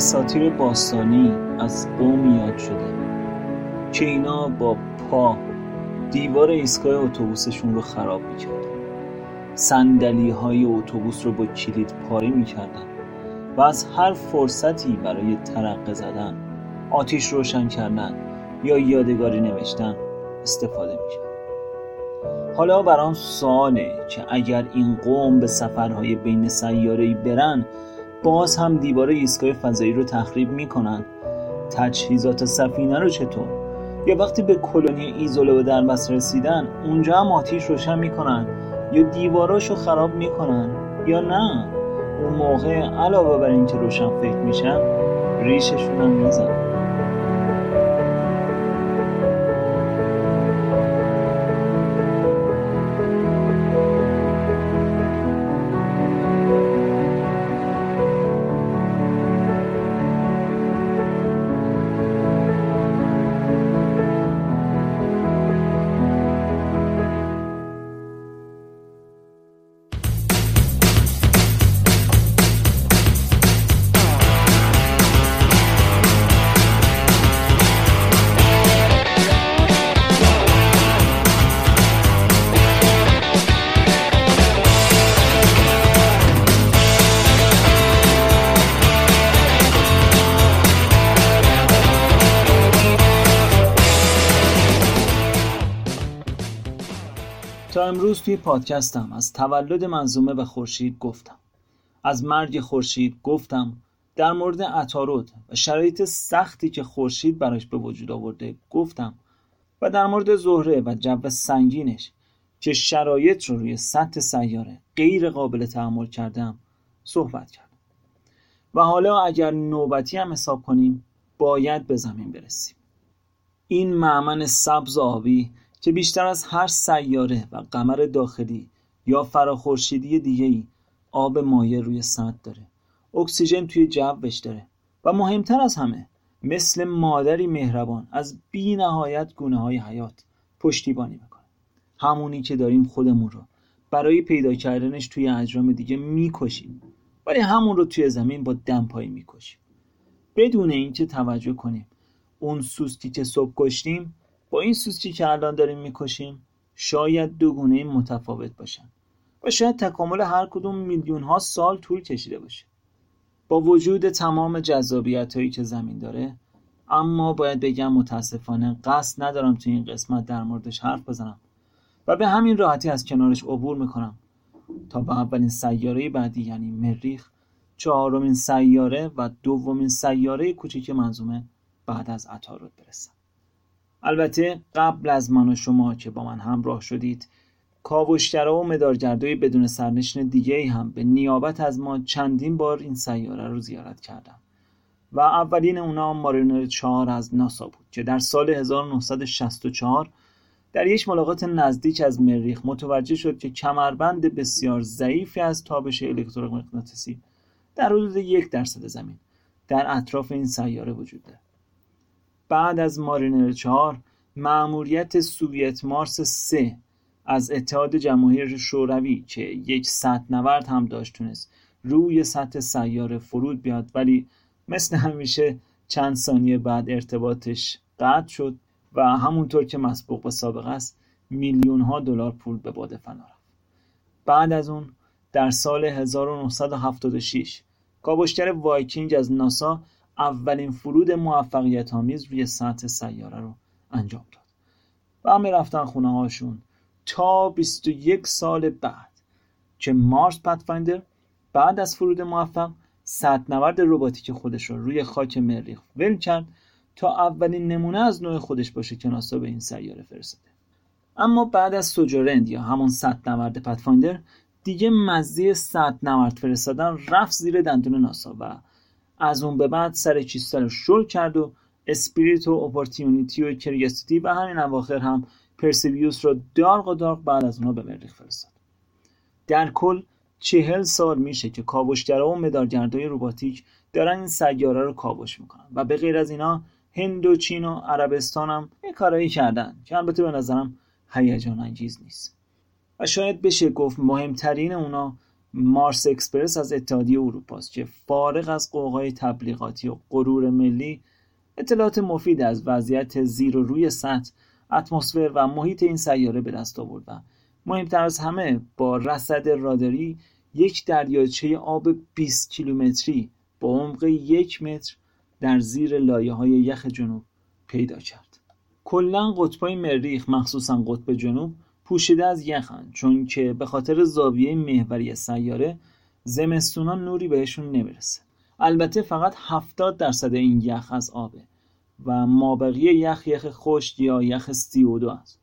اساطیر باستانی از قومی یاد شده. که اینا با پا دیوار ایستگاه اتوبوسشون رو خراب می‌کردن. صندلی های اتوبوس رو با کلید پاره می‌کردن و از هر فرصتی برای ترقه زدن آتیش روشن کردن یا یادگاری نوشتن استفاده می‌کرد حالا برام سواله که اگر این قوم به سفرهای بین سیاره‌ای برن باز هم دیوار ایستگاه فضایی رو تخریب می‌کنن. تجهیزات سفینه رو چطور؟ یا وقتی به کلونی ایزوله و دربست رسیدن اونجا هم آتیش روشن می‌کنن یا دیواراشو خراب می‌کنن یا نه؟ اون موقع علاوه بر اینکه روشن فکر میشن ریششون هم میزن پادکستم از تولد منظومه و خورشید گفتم. از مرگ خورشید گفتم در مورد عطارد و شرایط سختی که خورشید براش به وجود آورده گفتم و در مورد زهره و جو سنگینش که شرایط رو روی سطح سیاره غیر قابل تحمل کردم صحبت کردم. و حالا اگر نوبتی هم حساب کنیم باید به زمین برسیم. این معمن سبز آبی که بیشتر از هر سیاره و قمر داخلی یا فراخورشیدی دیگه ای آب مایع روی سطح داره. اکسیژن توی جوش داره. و مهمتر از همه مثل مادری مهربان از بی نهایت گونه های حیات پشتیبانی می‌کنه. همونی که داریم خودمون رو برای پیدا کردنش توی اجرام دیگه می‌کشیم. ولی همون رو توی زمین با دمپایی می‌کشیم. بدون اینکه توجه کنیم اون سوسکی که صبح کشتیم با این سوسکی که الان داریم می‌کشیم شاید دو گونه متفاوت باشن و شاید تکامل هر کدوم میلیون ها سال طول کشیده باشه. با وجود تمام جذابیت هایی که زمین داره اما باید بگم متاسفانه قصد ندارم تو این قسمت در موردش حرف بزنم و به همین راحتی از کنارش عبور می‌کنم تا به اولین سیاره بعدی یعنی مریخ چهارمین سیاره و دومین سیاره کوچیک منظومه بعد از عطارد برسم. البته قبل از من و شما که با من همراه شدید کاوشگرا و مدارگردای بدون سرنشین دیگه هم به نیابت از ما چندین بار این سیاره رو زیارت کردم و اولین اونا مارینر 4 از ناسا بود که در سال 1964 در یک ملاقات نزدیک از مریخ متوجه شد که کمربند بسیار ضعیفی از تابش الکترومغناطیسی در حدود یک درصد زمین در اطراف این سیاره وجود دارد. بعد از مارینر 4 مأموریت سوویت مارس 3 از اتحاد جماهیر شوروی که یک نورد هم داشت تونست روی سطح سیاره فرود بیاد ولی مثل همیشه چند ثانیه بعد ارتباطش قطع شد و همونطور که مسبوق به سابقه است میلیون ها دلار پول به باد فنا رفت. بعد از اون در سال 1976 کاوشگر وایکینگ از ناسا اولین فرود موفقیت آمیز روی سطح سیاره رو انجام داد. و همه رفتن خونه هاشون تا 21 سال بعد که Mars Pathfinder بعد از فرود موفق نورد رباتیک خودش رو روی خاک مریخ ول کرد تا اولین نمونه از نوع خودش باشه که ناسا به این سیاره فرستاده. اما بعد از Sojourner یا همون نورد Pathfinder دیگه مزه نورد فرستادن رفت زیر دندون ناسا و از اون به بعد سر کیسه رو شل کرد و Spirit و Opportunity و Curiosity و همین اواخر هم Perseverance رو دارق و دارق بعد از اونها به مریخ فرستاد. در کل چهل سال میشه که کاوشگرا و مدارگردای روباتیک دارن این سیاره رو کاوش می‌کنن و به غیر از اینا هند و چین و عربستان هم یه کارایی کردن که البته به نظرم هیجان انگیز نیست. و شاید بشه گفت مهمترین اونا مارس اکسپرس از اتحادیه اروپا است که فارغ از قوقای تبلیغاتی و غرور ملی اطلاعات مفید از وضعیت زیر و روی سطح اتمسفر و محیط این سیاره به دست آورد و مهمتر از همه با رصد راداری یک دریاچه آب 20 کیلومتری با عمق یک متر در زیر لایه های یخ جنوب پیدا کرد. کلا قطبای مریخ مخصوصا قطب جنوب پوشیده از یخن چون که به خاطر زاویه محوری سیاره زمستونا نوری بهشون نمی‌رسه. البته فقط 70 درصد این یخ از آبه و مابقی یخ یخ خشک یا یخ CO2 است.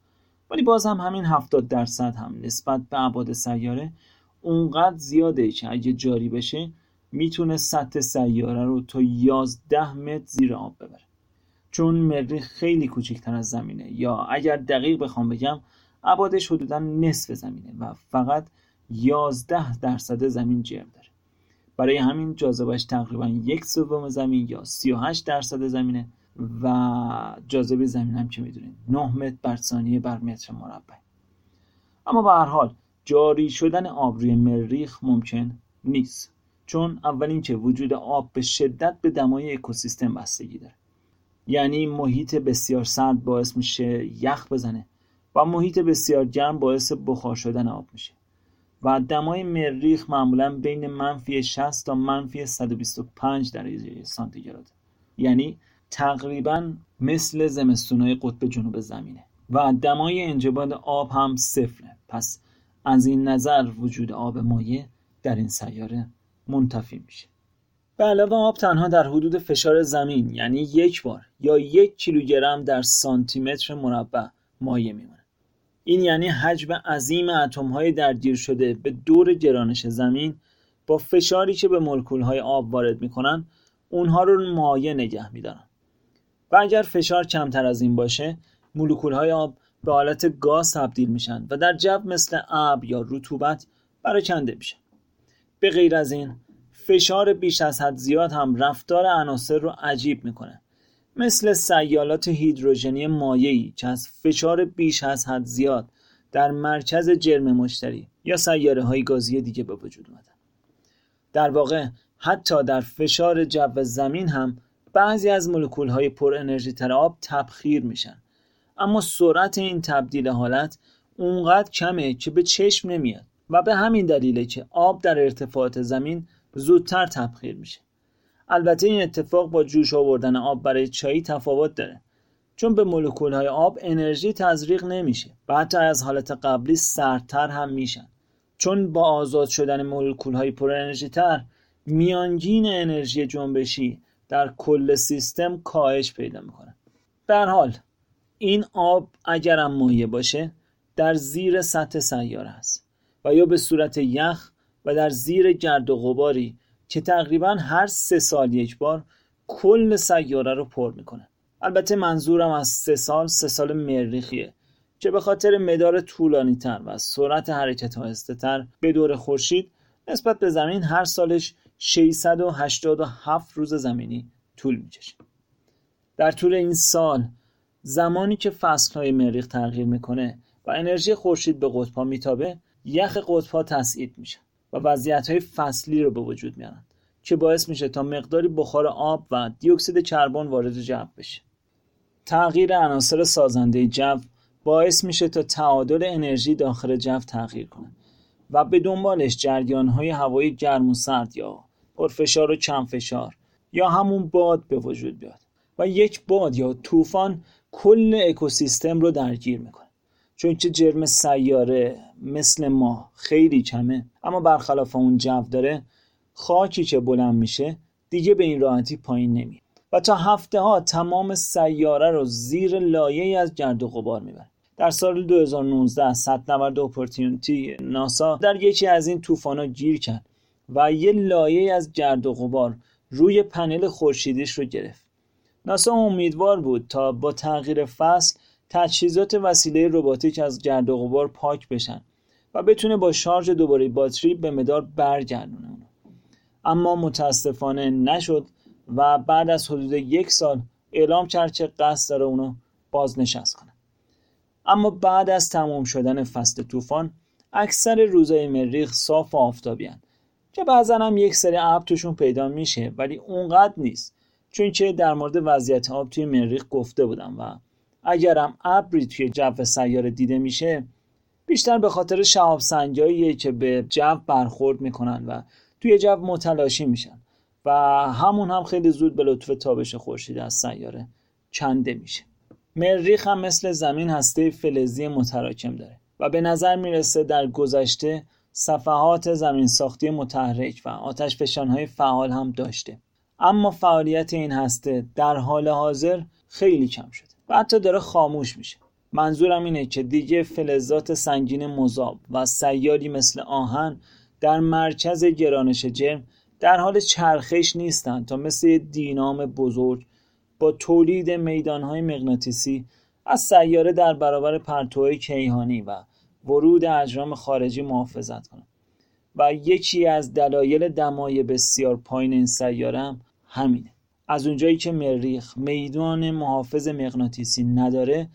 ولی باز هم همین 70 درصد هم نسبت به ابعاد سیاره اونقدر زیاده که اگه جاری بشه می‌تونه سطح سیاره رو تا 11 متر زیر آب ببره. چون مریخ خیلی کوچکتر از زمینه. یا اگر دقیق بخوام بگم ابعادش حدودا نصف زمینه و فقط 11 درصد زمین جرم داره. برای همین جاذبهش تقریبا یک سوم زمین یا 38 درصد زمینه و جاذبه زمین هم که می‌دونید 9 متر بر ثانیه بر متر مربع. اما به هر حال جاری شدن آب روی مریخ ممکن نیست چون اول اینکه وجود آب به شدت به دمای اکوسیستم بستگی داره. یعنی محیط بسیار سرد باعث میشه یخ بزنه و محیط بسیار گرم باعث بخار شدن آب میشه. و دمای مریخ معمولا بین منفی 60 تا منفی 125 درجه سانتیگراد. یعنی تقریبا مثل زمستونهای قطب جنوب زمینه. و دمای انجباد آب هم صفره. پس از این نظر وجود آب مایع در این سیاره منتفی میشه. به علاوه آب تنها در حدود فشار زمین یعنی یک بار یا یک کیلوگرم در سانتی متر مربع مایع میمونه. این یعنی حجم عظیم اتم های درگیر شده به دور گرانش زمین با فشاری که به مولکول های آب وارد می‌کنن اونها رو مایع نگه میدارن. و اگر فشار کمتر از این باشه مولکول های آب به حالت گاز تبدیل میشن و در جو مثل ابر یا رطوبت پراکنده میشن به غیر از این فشار بیش از حد زیاد هم رفتار عناصر رو عجیب می‌کنه. مثل سیالات هیدروژنی مایعی که از فشار بیش از حد زیاد در مرکز جرم مشتری یا سیاره های گازی دیگه به وجود اومدن. در واقع حتی در فشار جو زمین هم بعضی از مولکول های پر انرژی تر آب تبخیر میشن. اما سرعت این تبدیل حالت اونقدر کمه که به چشم نمیاد و به همین دلیله که آب در ارتفاعات زمین زودتر تبخیر میشه. البته این اتفاق با جوش آوردن آب برای چایی تفاوت داره. چون به مولکول های آب انرژی تزریق نمیشه و حتی از حالت قبلی سردتر هم میشن. چون با آزاد شدن مولکول های پر انرژی تر میانگین انرژی جنبشی در کل سیستم کاهش پیدا می‌کنه. در حال این آب اگرم مایع باشه در زیر سطح سیاره است و یا به صورت یخ و در زیر گرد و غباری که تقریبا هر سه سال یک بار کل سیاره رو پر می‌کنه. البته منظورم از سه سال سه سال مریخیه که به خاطر مدار طولانی تر و سرعت حرکت آهسته تر به دور خورشید نسبت به زمین هر سالش 687 روز زمینی طول می‌کشه. در طول این سال زمانی که فصلهای مریخ تغییر می‌کنه و انرژی خورشید به قطبها میتابه یخ قطبها تسعید میشه. و وضعیت های فصلی رو به وجود میارن که باعث میشه تا مقداری بخار آب و دیوکسید کربن وارد جو بشه. تغییر عناصر سازنده جو باعث میشه تا تعادل انرژی داخل جو تغییر کنه و به دنبالش جریان های هوایی گرم و سرد یا پرفشار و کم فشار یا همون باد به وجود بیاد و یک باد یا طوفان کل اکوسیستم رو درگیر می‌کنه. چون که جرم سیاره مثل ما خیلی کمه اما برخلاف اون جو داره خاکی که بلند میشه دیگه به این راحتی پایین نمیاد. و تا هفته ها تمام سیاره رو زیر لایه از گرد و غبار می‌بره. در سال 2019 نورد Opportunity ناسا در یکی از این طوفان گیر کرد و یه لایه از گرد و غبار روی پنل خورشیدیش رو گرفت. ناسا امیدوار بود تا با تغییر فصل تجهیزات وسیله رباتیک از گرد و غبار پاک بشن و بتونه با شارژ دوباره باتری به مدار برگردونه. اما متاسفانه نشد و بعد از حدود یک سال اعلام کرد که قصد داره اونو بازنشست کنه. اما بعد از تمام شدن فصل طوفان اکثر روزهای مریخ صاف و آفتابی که بعضا هم یک سری ابر توشون پیدا میشه ولی اونقدر نیست. چون که در مورد وضعیت آب توی مریخ گفته بودم و اگرم ابری توی جو سیاره دیده میشه بیشتر به خاطر شهاب سنجاییه که به جو برخورد می‌کنن و توی جو متلاشی میشن و همون هم خیلی زود به لطف تابش خورشید از سیاره چنده میشه. مریخ هم مثل زمین هسته فلزی متراکم داره و به نظر می‌رسه در گذشته صفحات زمین ساختی متحرک و آتش فشانهای فعال هم داشته. اما فعالیت این هسته در حال حاضر خیلی کم شده. و حتی داره خاموش میشه. منظورم اینه که دیگه فلزات سنگین مذاب و سیاری مثل آهن در مرکز گرانش جرم در حال چرخش نیستند تا مثل دینام بزرگ با تولید میدانهای مغناطیسی از سیاره در برابر پرتوهای کیهانی و ورود اجرام خارجی محافظت کنند و یکی از دلایل دمای بسیار پایین این سیاره هم همینه. از اونجایی که مریخ میدان محافظ مغناطیسی نداره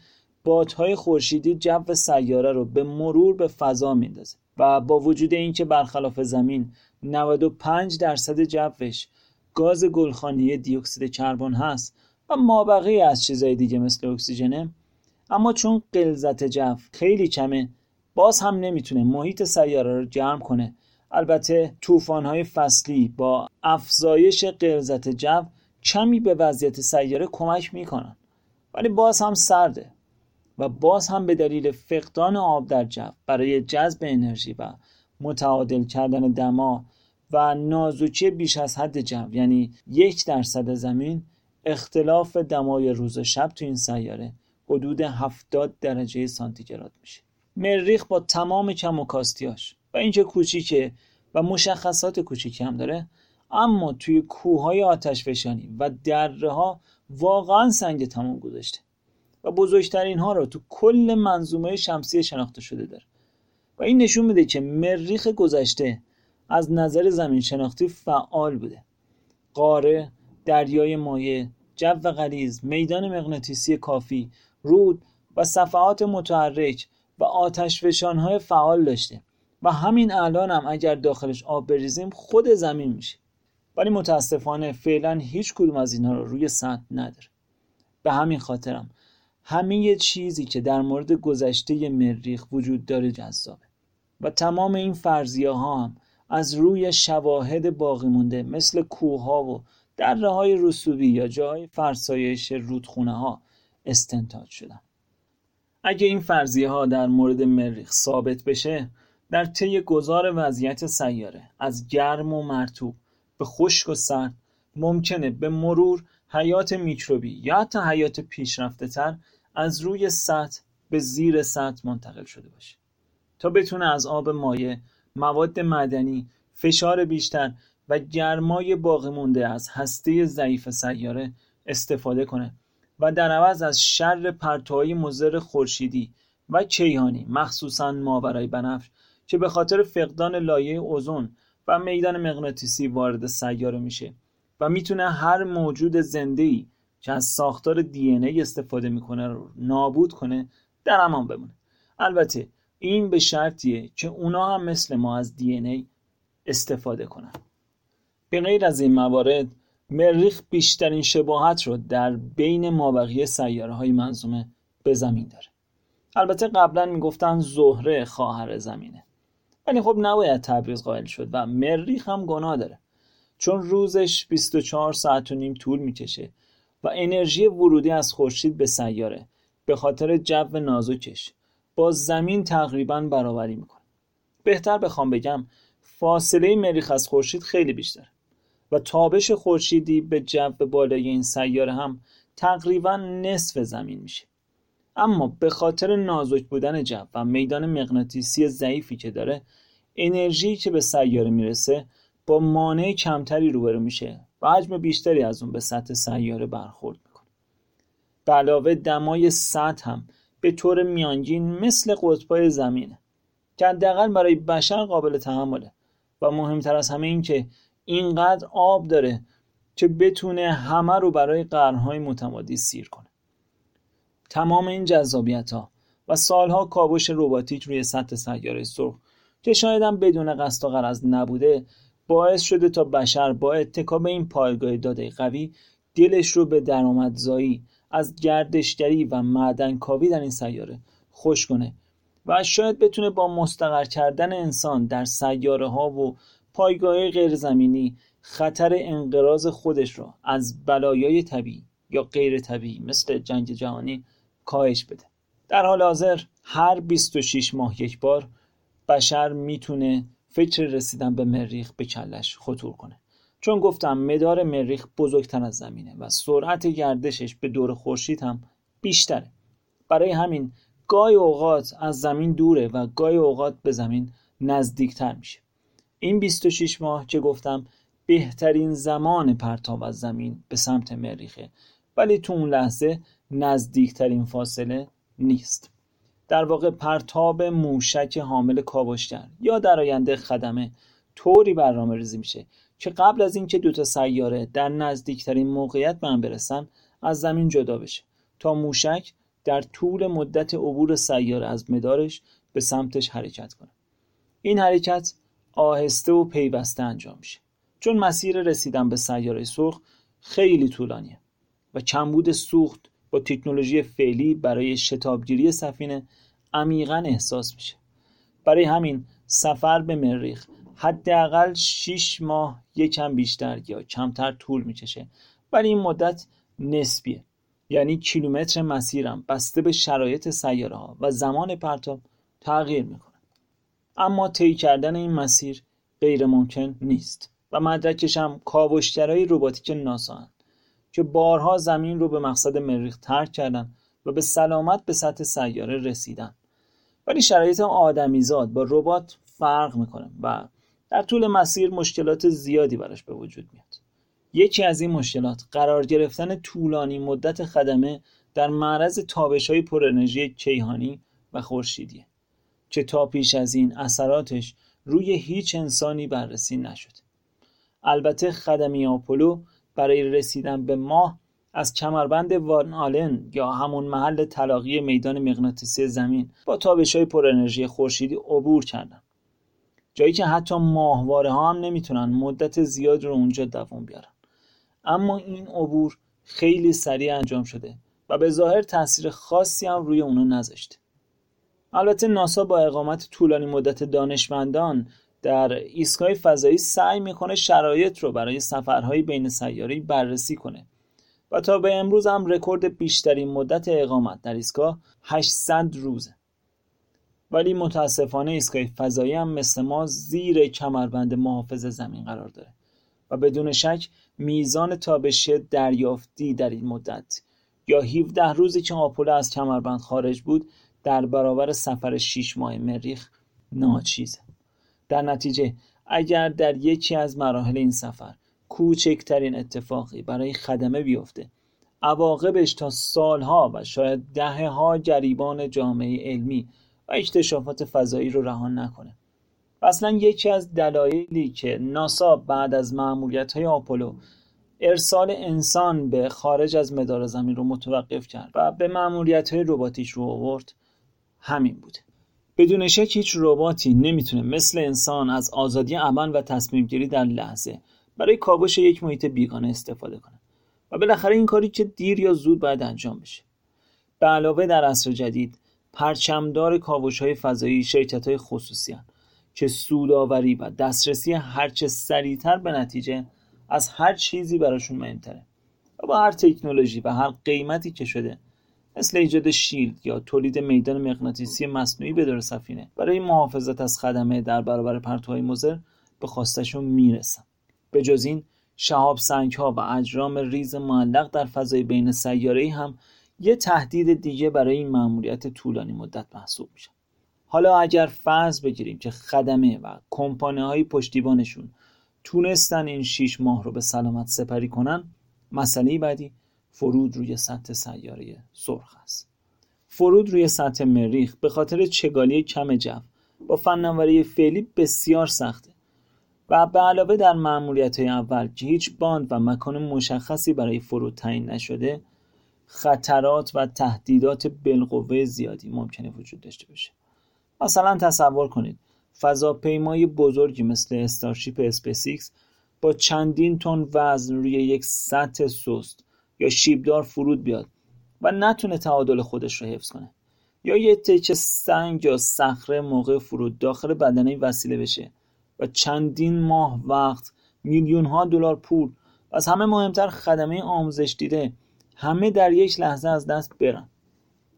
بادهای خورشیدی جو سیاره رو به مرور به فضا میندازه و با وجود اینکه برخلاف زمین 95 درصد جوش گاز گلخانی دیوکسید کربن هست و مابقی از چیزهای دیگه مثل اکسیژنه اما چون غلظت جو خیلی کمه باز هم نمی‌تونه محیط سیاره رو گرم کنه. البته طوفان‌های فصلی با افزایش غلظت جو کمی به وضعیت سیاره کمک می‌کنن. ولی باز هم سرده و باز هم به دلیل فقدان آب در جو برای جذب انرژی و متعادل کردن دما و نازوچی بیش از حد جو یعنی یک درصد زمین اختلاف دمای روز و شب تو این سیاره حدود 70 درجه سانتیگراد میشه. مریخ با تمام کم و کاستیاش و اینکه کوچیکه و مشخصات کوچیکی هم داره اما توی کوههای آتش فشانی و دره ها واقعا سنگ تمام گذاشته و بزرگترین ها رو تو کل منظومه شمسی شناخته شده داره. و این نشون میده که مریخ گذشته از نظر زمین شناختی فعال بوده. قاره دریای مایع جو غلیظ میدان مغناطیسی کافی رود و صفحات متحرک و آتش های فعال داشته. و همین الان هم اگر داخلش آب بریزیم خود زمین میشه. ولی متاسفانه فعلا هیچ کدوم از اینها رو روی سطح نداره. به همین خاطرم همه چیزی که در مورد گذشته مریخ وجود داره جذابه و تمام این فرضیه ها هم از روی شواهد باقی مونده مثل کوه ها و دره های رسوبی یا جای فرسایش رودخونه ها استنتاج شدن. اگه این فرضیه ها در مورد مریخ ثابت بشه در طی گذار وضعیت سیاره از گرم و مرتوب به خشک و سرد ممکنه به مرور حیات میکروبی یا حتی حیات پیشرفته تر از روی سطح به زیر سطح منتقل شده باشه. تا بتونه از آب مایع مواد معدنی فشار بیشتر و گرمای باقی مونده از هسته ضعیف سیاره استفاده کنه و در عوض از شر پرتوهای مضر خورشیدی و کیهانی مخصوصا ماورای بنفش که به خاطر فقدان لایه اوزون و میدان مغناطیسی وارد سیاره میشه و می‌تونه هر موجود زنده ای که از ساختار دی ای استفاده می‌کنه رو نابود کنه در امان بمونه. البته این به شرطیه که اونا هم مثل ما از دی ای استفاده کنن. به غیر از این موارد مریخ بیشترین شباهت رو در بین مابقی سیاره های منظومه به زمین داره. البته قبلا می‌گفتن زهره خواهر زمینه. ولی خب نباید تبریز قائل شد و مریخ هم گناه داره. چون روزش 24 ساعت و نیم طول می‌کشه و انرژی ورودی از خورشید به سیاره به خاطر جو نازکش با زمین تقریبا برابری می‌کنه. بهتر بخوام بگم فاصله مریخ از خورشید خیلی بیشتر و تابش خورشیدی به جو بالای این سیاره هم تقریبا نصف زمین میشه. اما به خاطر نازک بودن جو و میدان مغناطیسی ضعیفی که داره انرژی که به سیاره می‌رسه با مانع کمتری روبرو میشه و حجم بیشتری از اون به سطح سیاره برخورد می‌کنه. به علاوه دمای سطح هم به طور میانگین مثل قطبای زمینه که حداقل برای بشر قابل تحمله و مهمتر از همه این که اینقدر آب داره که بتونه همه رو برای قرنهای متمادی سیر کنه. تمام این جذابیت ها و سالها کاوش روباتیک روی سطح سیاره سرخ که شاید هم بدون قصد و غرض نبوده باعث شده تا بشر با اتکا به این پایگاه داده قوی دلش رو به درآمدزایی از گردشگری و معدنکاوی در این سیاره خوش کنه و شاید بتونه با مستقر کردن انسان در سیاره ها و پایگاه غیرزمینی خطر انقراض خودش را از بلایای طبیعی یا غیر طبیعی مثل جنگ جهانی کاهش بده. در حال حاضر هر 26 ماه یک بار بشر می‌تونه فکر رسیدن به مریخ به کلش خطور کنه. چون گفتم مدار مریخ بزرگتر از زمینه و سرعت گردشش به دور خورشید هم بیشتره. برای همین گاهی اوقات از زمین دوره و گاهی اوقات به زمین نزدیکتر میشه. این 26 ماه که گفتم بهترین زمان پرتاب از زمین به سمت مریخه. ولی تو اون لحظه نزدیکترین فاصله نیست. در واقع پرتاب موشک حامل کاوشگر یا در آینده خدمه طوری برنامه ریزی میشه که قبل از اینکه دو تا سیاره در نزدیکترین موقعیت به هم برسن از زمین جدا بشه تا موشک در طول مدت عبور سیاره از مدارش به سمتش حرکت کنه. این حرکت آهسته و پیوسته انجام میشه. چون مسیر رسیدن به سیاره سرخ خیلی طولانیه و کمبود سوخت با تکنولوژی فعلی برای شتابگیری سفینه عمیقا احساس میشه. برای همین سفر به مریخ حداقل 6 ماه یکم بیشتر یا کمتر طول می‌کشه. ولی این مدت نسبیه. یعنی کیلومتر مسیرم بسته به شرایط سیاره ها و زمان پرتاب تغییر می‌کنه. اما طی کردن این مسیر غیر ممکن نیست و مدرکش هم کاوشگرای رباتیک ناسا که بارها زمین رو به مقصد مریخ ترک کردن و به سلامت به سطح سیاره رسیدن. ولی شرایط آدمیزاد با ربات فرق می‌کنه و در طول مسیر مشکلات زیادی براش به وجود میاد. یکی از این مشکلات قرار گرفتن طولانی مدت خدمه در معرض تابش های پر انرژی کیهانی و خورشیدیه که تا پیش از این اثراتش روی هیچ انسانی بررسی نشد. البته خدمی آپولو برای رسیدن به ماه از کمربند وان آلن یا همون محل تلاقی میدان مغناطیسی زمین با تابش های پر انرژی خورشیدی عبور کردن جایی که حتی ماهواره ها هم نمی‌تونن مدت زیاد رو اونجا دوام بیارن. اما این عبور خیلی سریع انجام شده و به ظاهر تاثیر خاصی هم روی اونو نذاشته. البته ناسا با اقامت طولانی مدت دانشمندان در ایستگاه فضایی سعی می‌کنه شرایط رو برای سفرهای بین سیاری بررسی کنه. و تا به امروز هم رکورد بیشترین مدت اقامت در ایستگاه 800 روزه. ولی متاسفانه ایستگاه فضایی هم مثل ما زیر کمربند محافظ زمین قرار داره. و بدون شک میزان تابش دریافتی در این مدت یا 17 روزی که آپولو از کمربند خارج بود در برابر سفر 6 ماه مریخ ناچیزه. در نتیجه اگر در یکی از مراحل این سفر کوچکترین اتفاقی برای خدمه بیفته عواقبش تا سالها و شاید دهه ها جریبان جامعه علمی و اکتشافات فضایی رو رهان نکنه. اصلا یکی از دلایلی که ناسا بعد از معمولیت های آپولو ارسال انسان به خارج از مدار زمین رو متوقف کرد و به معمولیت های رباتیش رو آورد همین بوده بدون شک هیچ رباتی نمی‌تونه مثل انسان از آزادی عمل و تصمیم گیری در لحظه برای کاوش یک محیط بیگانه استفاده کنه و بالاخره این کاری که دیر یا زود باید انجام بشه. به علاوه در عصر جدید پرچمدار کاوش های فضایی شرکت های خصوصی هن که سوداوری و دسترسی هرچه سریعتر به نتیجه از هر چیزی براشون مهمتره و با هر تکنولوژی و هر قیمتی که شده مثل ایجاد شیلد یا تولید میدان مغناطیسی مصنوعی به دور سفینه. برای محافظت از خدمه در برابر پرتوهای مضر به خواستشون می‌رسن به جز این شهاب سنگ ها و اجرام ریز معلق در فضای بین سیاره هم یه تهدید دیگه برای این مأموریت طولانی مدت محسوب میشن حالا اگر فرض بگیریم که خدمه و کمپانه های پشتیبانشون تونستن این شیش ماه رو به سلامت سپری کنن مسئله بعدی فرود روی سطح سیاره سرخ است. فرود روی سطح مریخ به خاطر چگالی کم جو با فناوری فعلی بسیار سخته و به علاوه در معمولیت های اول که هیچ باند و مکان مشخصی برای فرود تعیین نشده خطرات و تهدیدات بالقوه زیادی ممکنه وجود داشته باشه. مثلا تصور کنید فضاپیمای بزرگی مثل Starship SpaceX با چندین تن وزن روی یک سطح سست یا شیبدار فرود بیاد و نتونه تعادل خودش رو حفظ کنه. یا یه تکه سنگ یا صخره موقع فرود داخل بدنه این وسیله بشه و چندین ماه وقت میلیون ها دلار پول و از همه مهمتر خدمه آموزش دیده همه در یک لحظه از دست برن.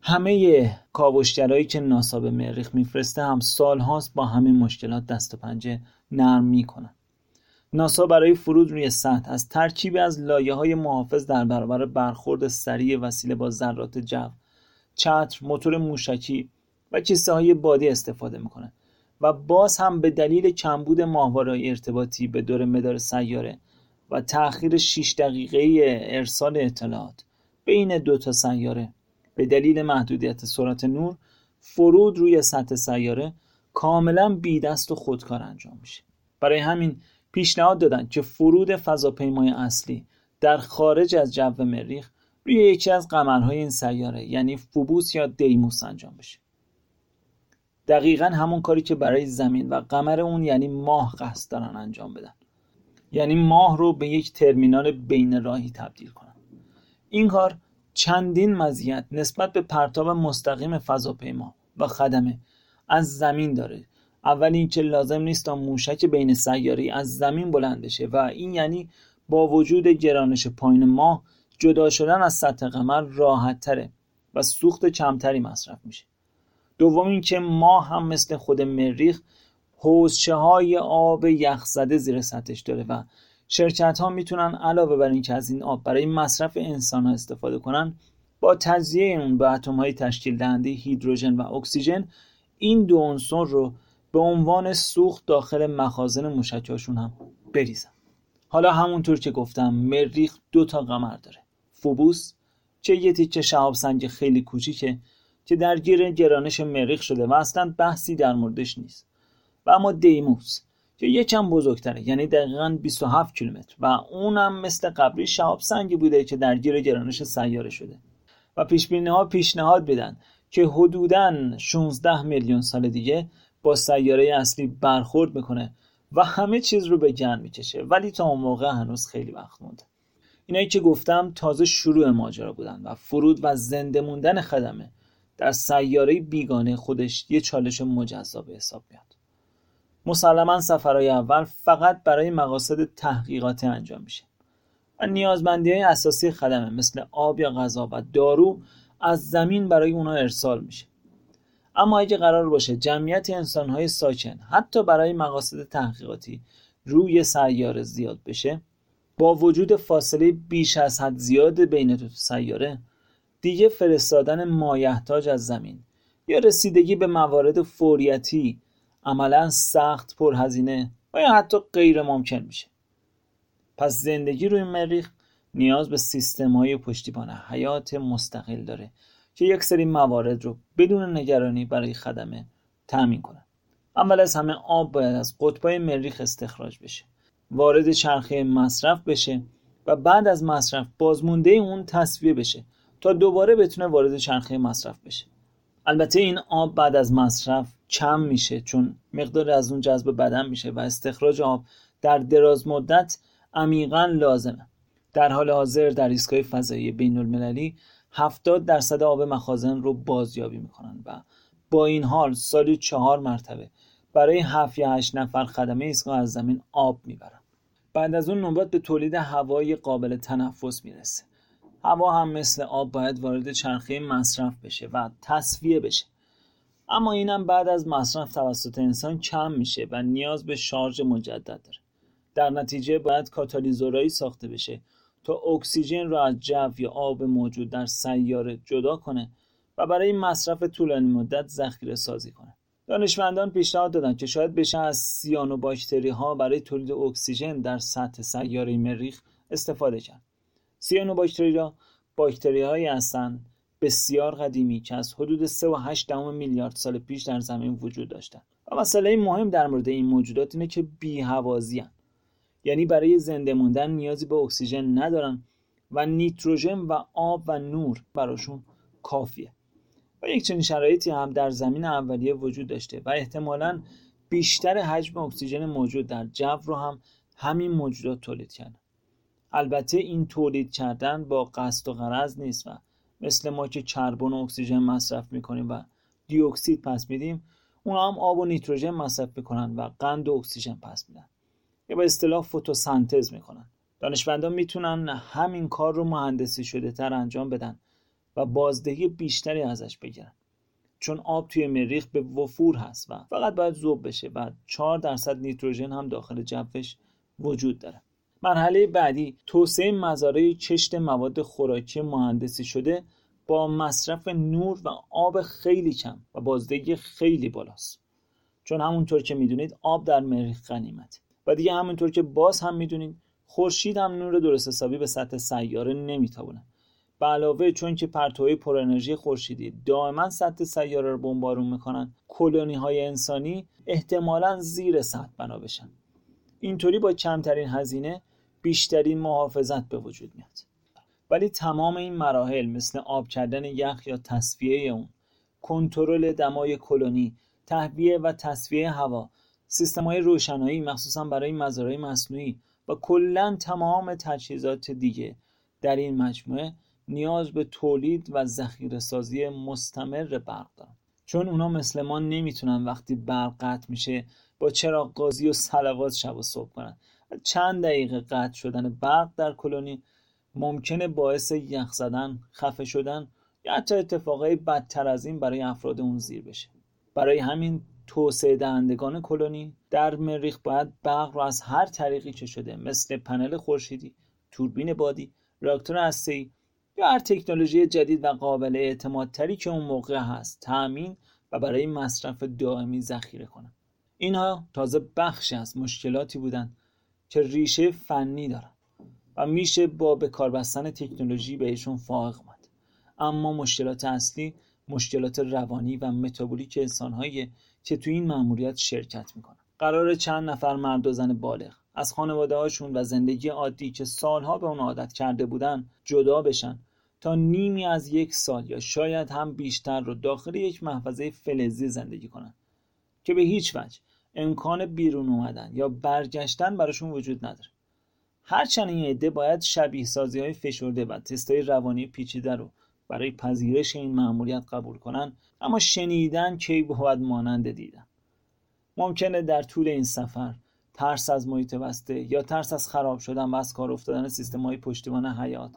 همه کاوشگرایی که ناسا به مریخ میفرسته هم سالهاست با همه مشکلات دست و پنجه نرم می‌کنن. ناسا برای فرود روی سطح از ترکیبی از لایه های محافظ در برابر برخورد سریع وسیله با ذرات جو چتر موتور موشکی و کیسه های بادی استفاده می‌کنه و باز هم به دلیل کمبود ماهواره‌های ارتباطی به دور مدار سیاره و تأخیر 6 دقیقه ارسال اطلاعات بین دو تا سیاره به دلیل محدودیت سرعت نور فرود روی سطح سیاره کاملا بی دست و خودکار انجام میشه. برای همین پیشنهاد دادن که فرود فضاپیمای اصلی در خارج از جو مریخ روی یکی از قمرهای این سیاره یعنی فوبوس یا دیموس انجام بشه. دقیقا همون کاری که برای زمین و قمر اون یعنی ماه قصد دارن انجام بدن. یعنی ماه رو به یک ترمینال بین راهی تبدیل کنن. این کار چندین مزیت نسبت به پرتاب مستقیم فضاپیما و خدمه از زمین داره اول اینکه لازم نیست تا موشک بین سیاری از زمین بلند بشه و این یعنی با وجود گرانش پایین ماه جدا شدن از سطح قمر راحت تره و سوخت کمتری مصرف میشه. دوم اینکه ماه هم مثل خود مریخ حوزچه های آب یخزده زیر سطحش داره و شرکت ها می‌تونن علاوه بر اینکه از این آب برای مصرف انسان ها استفاده کنن با تجزیه اون به اتم های تشکیل دهنده هیدروژن و اکسیژن این دو عنصر رو به عنوان سوخت داخل مخازن موشکاشون هم بریزن حالا همونطور که گفتم مریخ دو تا قمر داره. فوبوس که یه تیکه شهاب سنگ خیلی کوچیکه که درگیر گرانش مریخ شده و اصلا بحثی در موردش نیست. و اما دیموس که یکم بزرگتره یعنی دقیقا 27 کیلومتر. و اونم مثل قبلی شهاب سنگی بوده که درگیر گرانش سیاره شده. و پیش ها پیشنهاد بدن که حدوداً 16 میلیون سال دیگه با سیاره اصلی برخورد می‌کنه و همه چیز رو به گن می‌کشه. ولی تا اون موقع هنوز خیلی وقت مونده. اینایی که گفتم تازه شروع ماجرا بودن و فرود و زنده موندن خدمه در سیاره بیگانه خودش یه چالش مجزا به حساب میاد. مسلما سفرهای اول فقط برای مقاصد تحقیقاتی انجام میشه. و نیازمندی های اساسی خدمه مثل آب یا غذا و دارو از زمین برای اونا ارسال میشه. اما اگه قرار باشه جمعیت انسانهای ساکن حتی برای مقاصد تحقیقاتی روی سیاره زیاد بشه با وجود فاصله بیش از حد زیاد بین دو سیاره دیگه فرستادن مایحتاج از زمین یا رسیدگی به موارد فوریتی عملا سخت پرهزینه و یا حتی غیر ممکن میشه. پس زندگی روی مریخ نیاز به سیستم های پشتیبان حیات مستقل داره. که یک سری موارد رو بدون نگرانی برای خدمه تأمین کنن. اول از همه آب باید از قطبای مریخ استخراج بشه. وارد چرخه مصرف بشه و بعد از مصرف بازمونده اون تصفیه بشه تا دوباره بتونه وارد چرخه مصرف بشه. البته این آب بعد از مصرف کم میشه چون مقدار از اون جذب بدن میشه و استخراج آب در دراز مدت عمیقا لازمه. در حال حاضر در ایستگاه فضایی بین المللی 70 درصد آب مخازن رو بازیابی می‌کنن و با این حال سالی چهار مرتبه برای هفت یا هشت نفر خدمه ایستگاه از زمین آب می‌برن. بعد از اون نوبت به تولید هوای قابل تنفس می‌رسه. هوا هم مثل آب باید وارد چرخه مصرف بشه و تصفیه بشه. اما اینم بعد از مصرف توسط انسان کم میشه و نیاز به شارژ مجدد داره. در نتیجه باید کاتالیزورایی ساخته بشه تا اکسیژن را از جو یا آب موجود در سیاره جدا کنه و برای مصرف طولانی مدت ذخیره سازی کنه. دانشمندان پیشنهاد دادند که شاید بشه از سیانو باکتری ها برای تولید اکسیژن در سطح سیاره مریخ استفاده کرد. سیانو باکتری را باکتری هایی هستند بسیار قدیمی که از حدود 3.8 میلیارد سال پیش در زمین وجود داشتند. و مسئله مهم در مورد این موجودات اینه که بی یعنی برای زنده موندن نیازی به اکسیژن ندارن و نیتروژن و آب و نور براشون کافیه. و یک چنین شرایطی هم در زمین اولیه وجود داشته و احتمالا بیشتر حجم اکسیژن موجود در جو رو هم همین موجودات تولید کردن. البته این تولید کردن با قصد و غرض نیست و مثل ما که کربن و اکسیژن مصرف می‌کنیم و دیوکسید پس میدیم اونا هم آب و نیتروژن مصرف می‌کنن و قند و اکسیژن پس میدن. یا به اصطلاح فتوسنتز می‌کنن. دانشمندان می‌تونن همین کار رو مهندسی شده تر انجام بدن و بازدهی بیشتری ازش بگیرن. چون آب توی مریخ به وفور هست و فقط باید ذوب بشه و 4 درصد نیتروژن هم داخل جوش وجود داره. مرحله بعدی توسعه مزارع کشت مواد خوراکی مهندسی شده با مصرف نور و آب خیلی کم و بازدهی خیلی بالاست. چون همونطور که می‌دونید آب در مریخ غنیمت و دیگه همونطور که باز هم می‌دونید خورشید هم نور درست حسابی به سطح سیاره نمیتابونه. به علاوه چون که پرتوهای پر انرژی خورشیدی دائما سطح سیاره رو بمبارون می‌کنن کلونی های انسانی احتمالا زیر سطح بنا بشن. اینطوری با کمترین هزینه بیشترین محافظت به وجود میاد. ولی تمام این مراحل مثل آب کردن یخ یا تصفیه اون کنترل دمای کلونی تهویه و تصفیه هوا سیستم های روشنایی مخصوصا برای مزارع مصنوعی و کلا تمام تجهیزات دیگه در این مجموعه نیاز به تولید و ذخیره سازی مستمر برق دارن چون اونا مثل ما نمی‌تونن وقتی برق قطع میشه با چراغ گازی و سلوات شب و صبح کنن. چند دقیقه قطع شدن برق در کلونی ممکنه باعث یخ زدن خفه شدن یا حتی اتفاقای بدتر از این برای افراد اون زیر بشه. برای همین توسعه دهندگان کلونی در مریخ باید برق رو از هر طریقی که شده مثل پنل خورشیدی توربین بادی راکتور هسته‌ای یا هر تکنولوژی جدید و قابل اعتمادتری که اون موقع هست تأمین و برای مصرف دائمی ذخیره کنن اینها تازه بخشی از مشکلاتی بودند که ریشه فنی دارن و میشه با به کار بستن تکنولوژی بهشون فائق اومد. اما مشکلات اصلی مشکلات روانی و متابولیک انسانهایی که تو این مأموریت شرکت می‌کنن. قرار چند نفر مرد و زن بالغ از خانواده هاشون و زندگی عادی که سالها به اون عادت کرده بودن جدا بشن تا نیمی از یک سال یا شاید هم بیشتر رو داخل یک محفظه فلزی زندگی کنن که به هیچ وجه امکان بیرون اومدن یا برگشتن براشون وجود نداره. هرچند این عده باید شبیه سازی های فشرده و تستای روانی پیچیده رو برای پذیرش این مأموریت قبول کنن. اما شنیدن کی بود مانند دیدن. ممکنه در طول این سفر ترس از محیط بسته یا ترس از خراب شدن و از کار افتادن سیستم های پشتیبان حیات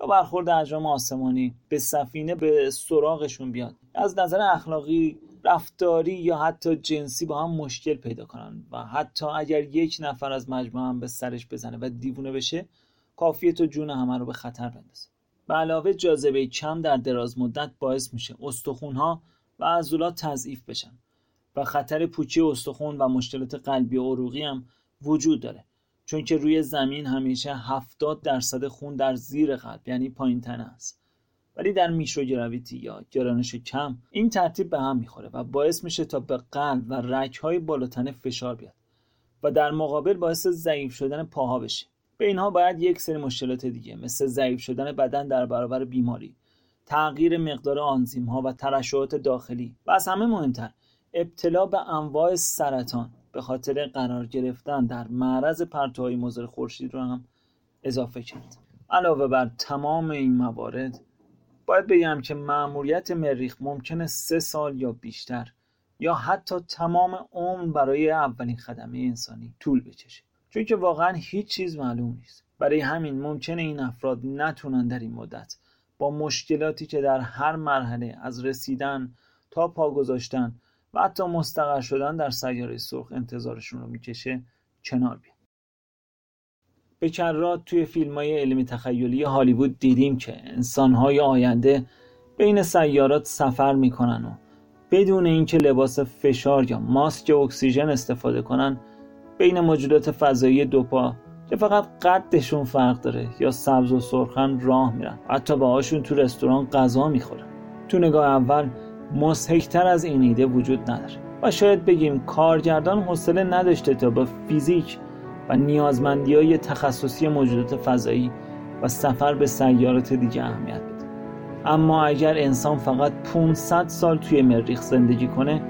یا برخورد اجرام آسمانی به سفینه به سراغشون بیاد. از نظر اخلاقی رفتاری یا حتی جنسی با هم مشکل پیدا کنن و حتی اگر یک نفر از مجموعه هم به سرش بزنه و دیوونه بشه کافیه تو جون همه رو به خطر بندازه. به علاوه جاذبه کم در دراز مدت باعث میشه استخونها و عضلات تضعیف بشن و خطر پوچی استخون و مشکلات قلبی و عروقی هم وجود داره. چون که روی زمین همیشه 70 درصد خون در زیر قلب یعنی پایین تنه است. ولی در میشروگراویتی یا گرانش کم این ترتیب به هم می‌خوره و باعث میشه تا به قلب و رگهای بالاتنه فشار بیاد و در مقابل باعث ضعیف شدن پاها بشه. به اینها باید یک سری مشکلات دیگه مثل ضعیف شدن بدن در برابر بیماری تغییر مقدار آنزیم ها و ترشحات داخلی و از همه مهمتر ابتلا به انواع سرطان به خاطر قرار گرفتن در معرض پرتوهای مضر خورشید رو هم اضافه کرد. علاوه بر تمام این موارد باید بگم که مأموریت مریخ ممکنه سه سال یا بیشتر یا حتی تمام عمر برای اولین خدمه انسانی طول بکشه. چون که واقعا هیچ چیز معلوم نیست. برای همین ممکنه این افراد نتونن در این مدت با مشکلاتی که در هر مرحله از رسیدن تا پا گذاشتن و حتی مستقر شدن در سیاره سرخ انتظارشون رو می‌کشه کنار بیان. به کرات توی فیلم های علمی تخیلی هالیوود دیدیم که انسانهای آینده بین سیارات سفر می‌کنن و بدون اینکه لباس فشار یا ماسک اکسیژن استفاده کنن بین موجودات فضایی دوپا که فقط قدشون فرق داره یا سبز و سرخن راه میرن. حتی باهاشون تو رستوران غذا می‌خورن. تو نگاه اول مزهکتر از این ایده وجود نداره و شاید بگیم کارگردان حوصله نداشته تا با فیزیک و نیازمندی های تخصصی موجودات فضایی و سفر به سیارات دیگه اهمیت بده. اما اگر انسان فقط 500 سال توی مریخ زندگی کنه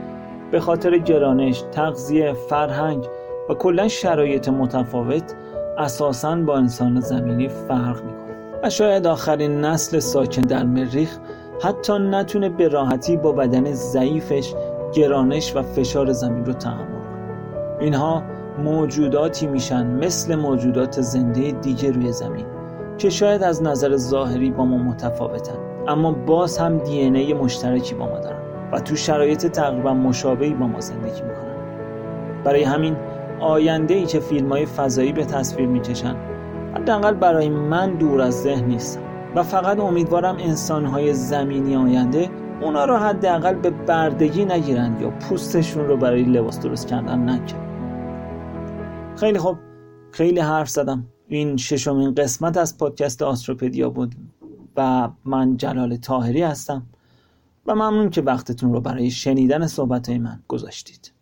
به خاطر گرانش، تغذیه، فرهنگ و کلا شرایط متفاوت اساساً با انسان زمینی فرق می‌کنه. و شاید آخرین نسل ساکن در مریخ حتی نتونه به راحتی با بدن ضعیفش گرانش و فشار زمین رو تحمل کنه. اینها موجوداتی میشن مثل موجودات زنده دیگه روی زمین که شاید از نظر ظاهری با ما متفاوتن اما باز هم دی ای مشترکی با ما دارن و تو شرایط تقریبا مشابهی با ما زندگی می‌کنن. برای همین آینده ای که فیلم های فضایی به تصویر می‌کشن. حداقل برای من دور از ذهن نیستم و فقط امیدوارم انسانهای زمینی آینده اونا رو حداقل به بردگی نگیرند یا پوستشون رو برای لباس درست کردن نکنن خیلی خوب. خیلی حرف زدم. این ششمین قسمت از پادکست آستروپدیا بود و من جلال تاهری هستم و ممنون که وقتتون رو برای شنیدن صحبت من گذاشتید.